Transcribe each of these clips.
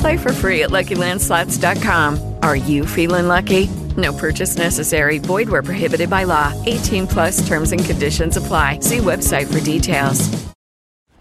Play for free at LuckyLandSlots.com. Are you feeling lucky? No purchase necessary. Void where prohibited by law. 18 plus terms and conditions apply. See website for details.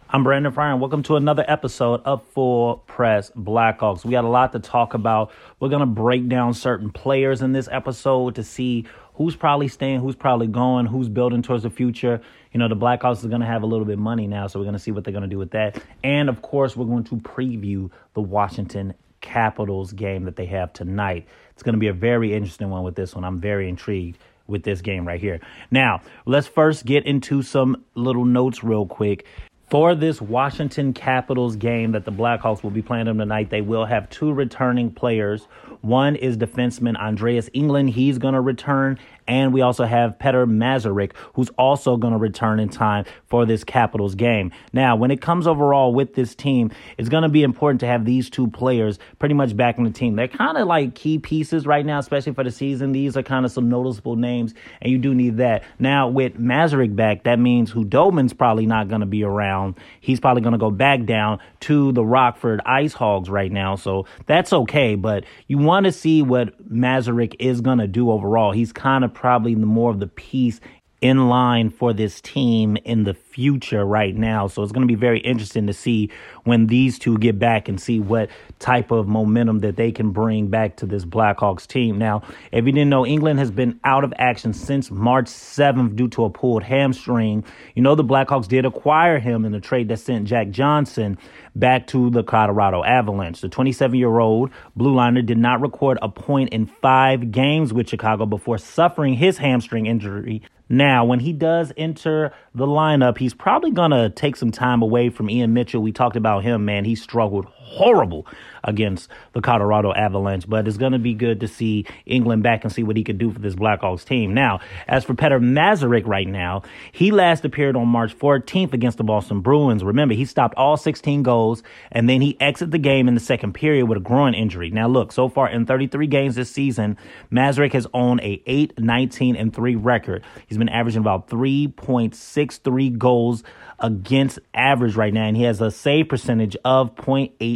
I'm Brandon Fryer, and welcome to another episode of Full Press Blackhawks. We got a lot to talk about. We're going to break down certain players in this episode to see who's probably staying, who's probably going, who's building towards the future. You know, the Blackhawks is going to have a little bit of money now, so we're going to see what they're going to do with that. And of course, we're going to preview the Washington Capitals game that they have tonight. It's going to be a very interesting one with this one. I'm very intrigued with this game right here. Now, let's first get into some little notes real quick. For this Washington Capitals game that the Blackhawks will be playing them tonight, they will have two returning players. One is defenseman Andreas Englund. He's going to return. And we also have Peter Mazurek, who's also going to return in time for this Capitals game. Now, when it comes overall with this team, it's going to be important to have these two players pretty much back in the team. They're kind of like key pieces right now, especially for the season. These are kind of some noticeable names, and you do need that. Now, with Mazurek back, that means Khudobin's probably not going to be around. He's probably going to go back down to the Rockford Ice Hogs right now, so that's okay. But you want to see what Mazurek is going to do overall. He's kind of probably more of the piece in line for this team in the future right now. So it's going to be very interesting to see when these two get back and see what type of momentum that they can bring back to this Blackhawks team. Now, if you didn't know, Englund has been out of action since March 7th due to a pulled hamstring. You know, the Blackhawks did acquire him in the trade that sent Jack Johnson back to the Colorado Avalanche. The 27 year old blue liner did not record a point in five games with Chicago before suffering his hamstring injury now, when he does enter the lineup, he's probably going to take some time away from Ian Mitchell. We talked about him, man. He struggled horrible against the Colorado Avalanche, but it's going to be good to see Englund back and see what he could do for this Blackhawks team. Now, as for Peter Mazurek right now, he last appeared on March 14th against the Boston Bruins. Remember, he stopped all 16 goals and then he exited the game in the second period with a groin injury. Now, look, so far in 33 games this season, Mazurek has owned a 8 19 and 3 record. He's been averaging about 3.63 goals against average right now, and he has a save percentage of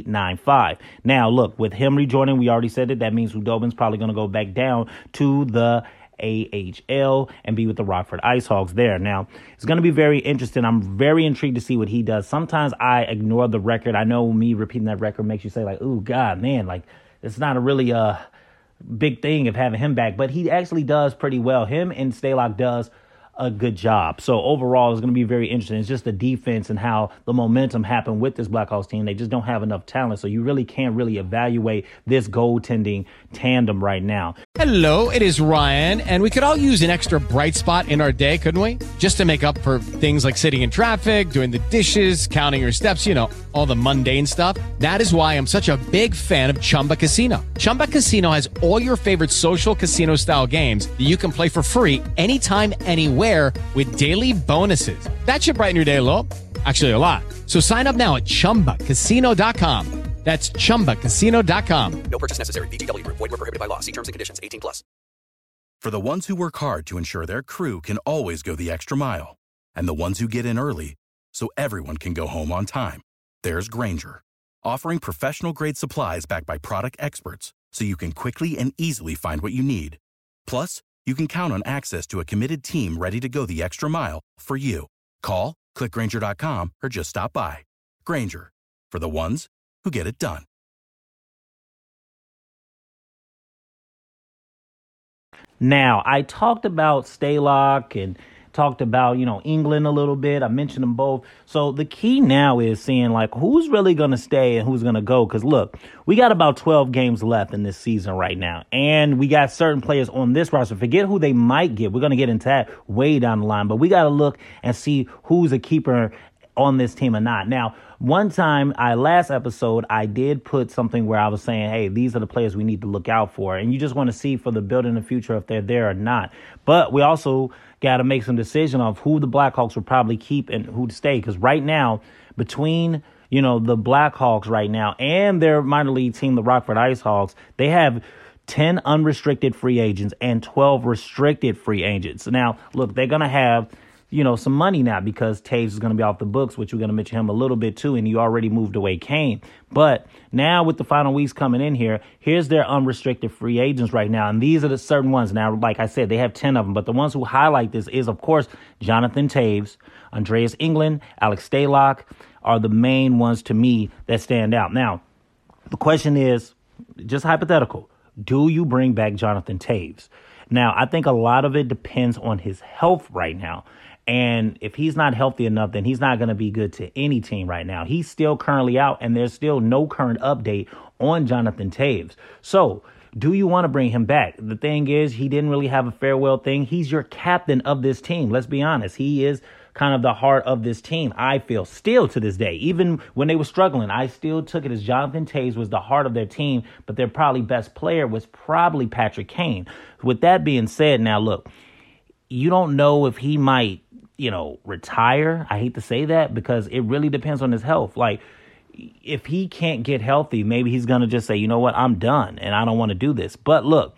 0.895. Now, look, with him rejoining, we already said it. That means Khudobin's probably going to go back down to the AHL and be with the Rockford Ice Hogs there. Now, it's going to be very interesting. I'm very intrigued to see what he does. Sometimes I ignore the record. I know me repeating that record makes you say, like, oh, God, man, like, it's not a really uh, big thing of having him back, but he actually does pretty well. Him and Stalock does a good job. So overall, it's going to be very interesting. It's just the defense and how the momentum happened with this Blackhawks team. They just don't have enough talent, so you really can't really evaluate this goaltending tandem right now. Hello, it is Ryan, and we could all use an extra bright spot in our day, couldn't we? Just to make up for things like sitting in traffic, doing the dishes, counting your steps, you know, all the mundane stuff. That is why I'm such a big fan of Chumba Casino. Chumba Casino has all your favorite social casino style games that you can play for free anytime, anywhere with daily bonuses. That should brighten your day a little. Actually, a lot. So sign up now at chumbacasino.com. That's chumbacasino.com. No purchase necessary. VGW Group. Void were prohibited by law. See terms and conditions. 18 plus. For the ones who work hard to ensure their crew can always go the extra mile, and the ones who get in early so everyone can go home on time, there's Grainger, offering professional grade supplies backed by product experts so you can quickly and easily find what you need. Plus, you can count on access to a committed team ready to go the extra mile for you. Call, clickgrainger.com, or just stop by. Grainger, for the ones who get it done. Now, I talked about Stalock and talked about, you know, Englund a little bit. I mentioned them both. So the key now is seeing like who's really going to stay and who's going to go. Cause look, we got about 12 games left in this season right now. And we got certain players on this roster. Forget who they might get. We're going to get into that way down the line, but we got to look and see who's a keeper on this team or not. Now, one time, I last episode, I did put something where I was saying, "Hey, these are the players we need to look out for," and you just want to see for the building the future if they're there or not. But we also got to make some decision of who the Blackhawks will probably keep and who to stay. Because right now, between you know the Blackhawks right now and their minor league team, the Rockford Ice Hogs, they have 10 unrestricted free agents and 12 restricted free agents. Now, look, they're going to have you know, some money now because Toews is going to be off the books, which we're going to mention him a little bit too, and he already moved away Kane. But now with the final weeks coming in here, here's their unrestricted free agents right now, and these are the certain ones. Now, like I said, they have ten of them, but the ones who highlight this is, of course, Jonathan Toews, Andreas Englund, Alex Stalock are the main ones to me that stand out. Now, the question is, just hypothetical: Do you bring back Jonathan Toews? Now, I think a lot of it depends on his health right now. And if he's not healthy enough, then he's not going to be good to any team right now. He's still currently out, and there's still no current update on Jonathan Toews. So, do you want to bring him back? The thing is, he didn't really have a farewell thing. He's your captain of this team. Let's be honest. He is kind of the heart of this team, I feel, still to this day. Even when they were struggling, I still took it as Jonathan Toews was the heart of their team, but their probably best player was probably Patrick Kane. With that being said, now look, you don't know if he might you know, retire. I hate to say that because it really depends on his health. Like, if he can't get healthy, maybe he's going to just say, you know what, I'm done and I don't want to do this. But look,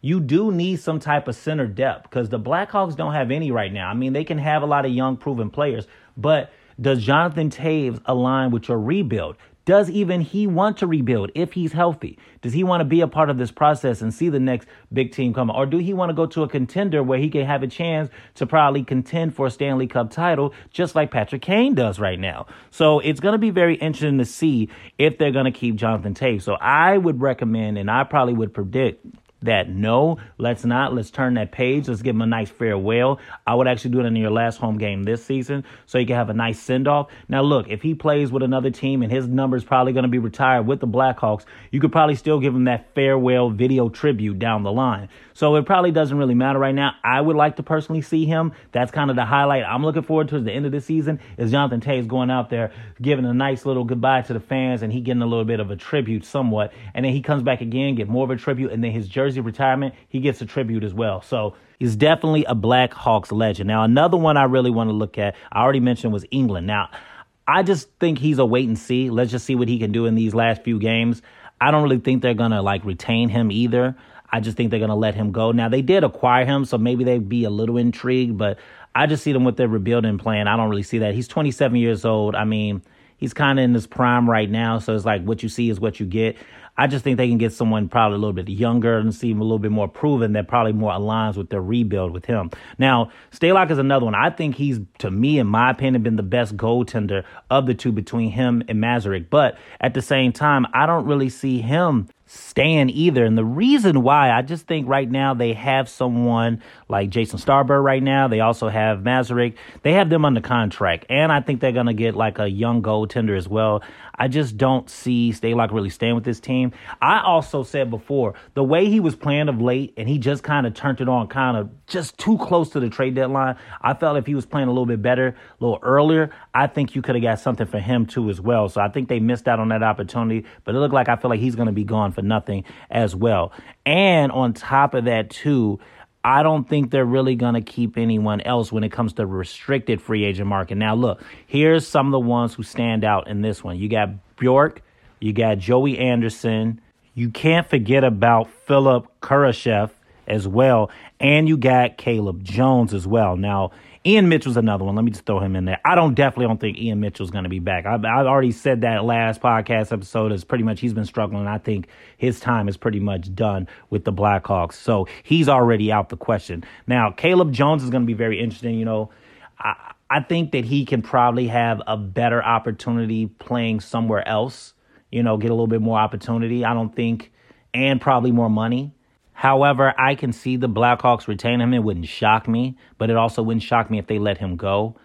you do need some type of center depth because the Blackhawks don't have any right now. I mean, they can have a lot of young, proven players, but does Jonathan Toews align with your rebuild? Does even he want to rebuild if he's healthy? Does he want to be a part of this process and see the next big team come? Or do he want to go to a contender where he can have a chance to probably contend for a Stanley Cup title, just like Patrick Kane does right now? So it's going to be very interesting to see if they're going to keep Jonathan Toews. So I would recommend, and I probably would predict that no, let's not. Let's turn that page. Let's give him a nice farewell. I would actually do it in your last home game this season so you can have a nice send off. Now, look, if he plays with another team and his number is probably going to be retired with the Blackhawks, you could probably still give him that farewell video tribute down the line. So it probably doesn't really matter right now. I would like to personally see him. That's kind of the highlight I'm looking forward to at the end of the season is Jonathan Toews going out there giving a nice little goodbye to the fans and he getting a little bit of a tribute somewhat. And then he comes back again, get more of a tribute, and then his jersey retirement, he gets a tribute as well. So he's definitely a Blackhawks legend. Now, another one I really want to look at, I already mentioned was Englund. Now, I just think he's a wait and see. Let's just see what he can do in these last few games. I don't really think they're gonna like retain him either. I just think they're going to let him go. Now, they did acquire him, so maybe they'd be a little intrigued, but I just see them with their rebuilding plan. I don't really see that. He's 27 years old. I mean, he's kind of in his prime right now, so it's like what you see is what you get. I just think they can get someone probably a little bit younger and seem a little bit more proven that probably more aligns with their rebuild with him. Now, Stalock is another one. I think he's, to me, in my opinion, been the best goaltender of the two between him and Mazurek. But at the same time, I don't really see him stand either. And the reason why, I just think right now they have someone like Jaxson Stauber right now. They also have Mazurek. They have them under contract. And I think they're going to get like a young goaltender as well. I just don't see Stalock really staying with this team. I also said before, the way he was playing of late and he just kind of turned it on kind of just too close to the trade deadline. I felt if he was playing a little bit better, a little earlier, I think you could have got something for him too as well. So I think they missed out on that opportunity, but it looked like I feel like he's going to be gone for nothing as well. And on top of that too, I don't think they're really going to keep anyone else when it comes to restricted free agent market. Now, look, here's some of the ones who stand out in this one. You got Bjork, you got Joey Anderson. You can't forget about Philipp Kurashev as well, and you got Caleb Jones as well. Now, Ian Mitchell's another one. Let me just throw him in there. I don't definitely don't think Ian Mitchell's going to be back. I've, I've, already said that last podcast episode is pretty much he's been struggling. I think his time is pretty much done with the Blackhawks. So he's already out the question. Now, Caleb Jones is going to be very interesting. You know, I, I think that he can probably have a better opportunity playing somewhere else, you know, get a little bit more opportunity. I don't think, and probably more money. However, I can see the Blackhawks retain him. It wouldn't shock me, but it also wouldn't shock me if they let him go.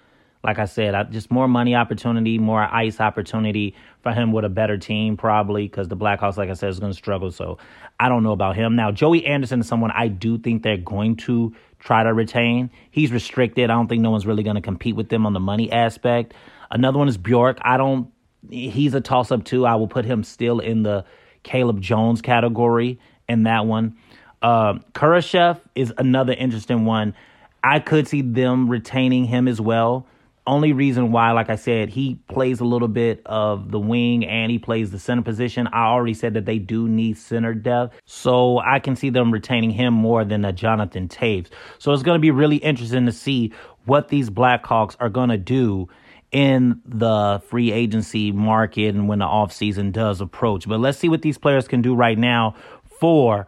Like I said, just more money opportunity, more ice opportunity for him with a better team, probably, because the Blackhawks, like I said, is going to struggle. So I don't know about him. Now, Joey Anderson is someone I do think they're going to try to retain. He's restricted. I don't think no one's really going to compete with them on the money aspect. Another one is Bjork. I don't, he's a toss up too. I will put him still in the Caleb Jones category in that one. Uh, Kurashev is another interesting one. I could see them retaining him as well. Only reason why, like I said, he plays a little bit of the wing and he plays the center position. I already said that they do need center depth. So I can see them retaining him more than a Jonathan Toews. So it's going to be really interesting to see what these Blackhawks are going to do in the free agency market and when the offseason does approach. But let's see what these players can do right now for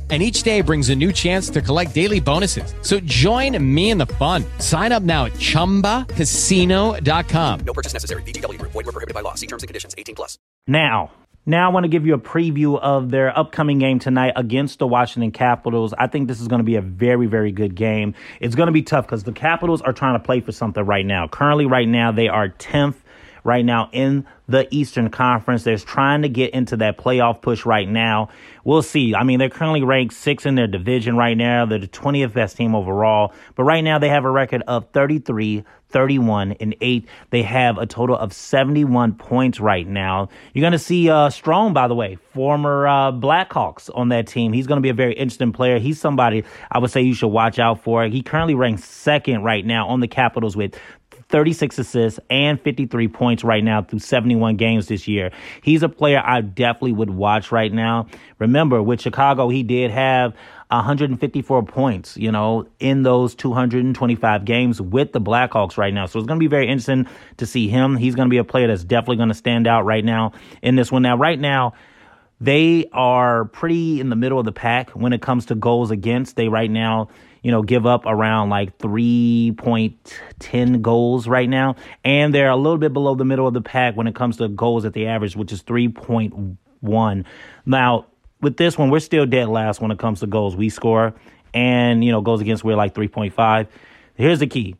and each day brings a new chance to collect daily bonuses. So join me in the fun. Sign up now at ChumbaCasino.com. No purchase necessary. VGW. Void were prohibited by law. See terms and conditions. 18 plus. Now, now I want to give you a preview of their upcoming game tonight against the Washington Capitals. I think this is going to be a very, very good game. It's going to be tough because the Capitals are trying to play for something right now. Currently, right now, they are 10th right now in the Eastern Conference. They're trying to get into that playoff push right now. We'll see. I mean, they're currently ranked six in their division right now. They're the 20th best team overall. But right now, they have a record of 33, 31, and 8. They have a total of 71 points right now. You're going to see uh, Strome, by the way, former uh, Blackhawks on that team. He's going to be a very interesting player. He's somebody I would say you should watch out for. He currently ranks second right now on the Capitals with 36 assists and 53 points right now through 71 games this year. He's a player I definitely would watch right now. Remember, with Chicago, he did have 154 points, you know, in those 225 games with the Blackhawks right now. So it's going to be very interesting to see him. He's going to be a player that's definitely going to stand out right now in this one. Now, right now, they are pretty in the middle of the pack when it comes to goals against. They right now you know, give up around like 3.10 goals right now. And they're a little bit below the middle of the pack when it comes to goals at the average, which is 3.1. Now, with this one, we're still dead last when it comes to goals we score. And, you know, goals against, we're like 3.5. Here's the key.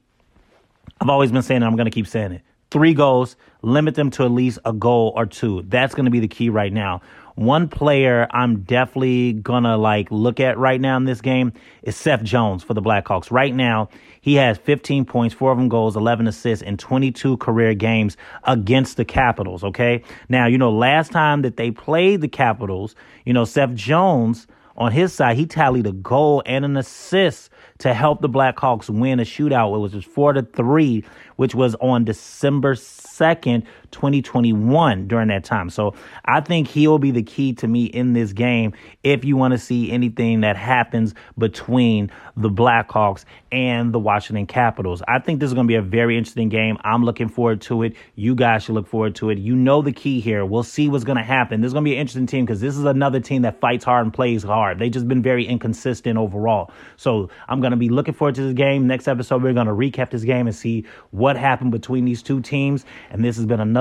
I've always been saying it, I'm going to keep saying it. Three goals, limit them to at least a goal or two. That's going to be the key right now. One player I'm definitely gonna like look at right now in this game is Seth Jones for the Blackhawks. Right now, he has 15 points, four of them goals, 11 assists, in 22 career games against the Capitals. Okay, now you know last time that they played the Capitals, you know Seth Jones on his side, he tallied a goal and an assist to help the Blackhawks win a shootout. It was just four to three, which was on December 2nd, 2021 during that time. So I think he'll be the key to me in this game if you want to see anything that happens between the Blackhawks and the Washington Capitals. I think this is going to be a very interesting game. I'm looking forward to it. You guys should look forward to it. You know the key here. We'll see what's going to happen. This is going to be an interesting team because this is another team that fights hard and plays hard. They've just been very inconsistent overall. So I'm going to be looking forward to this game. Next episode, we're going to recap this game and see what happened between these two teams. And this has been another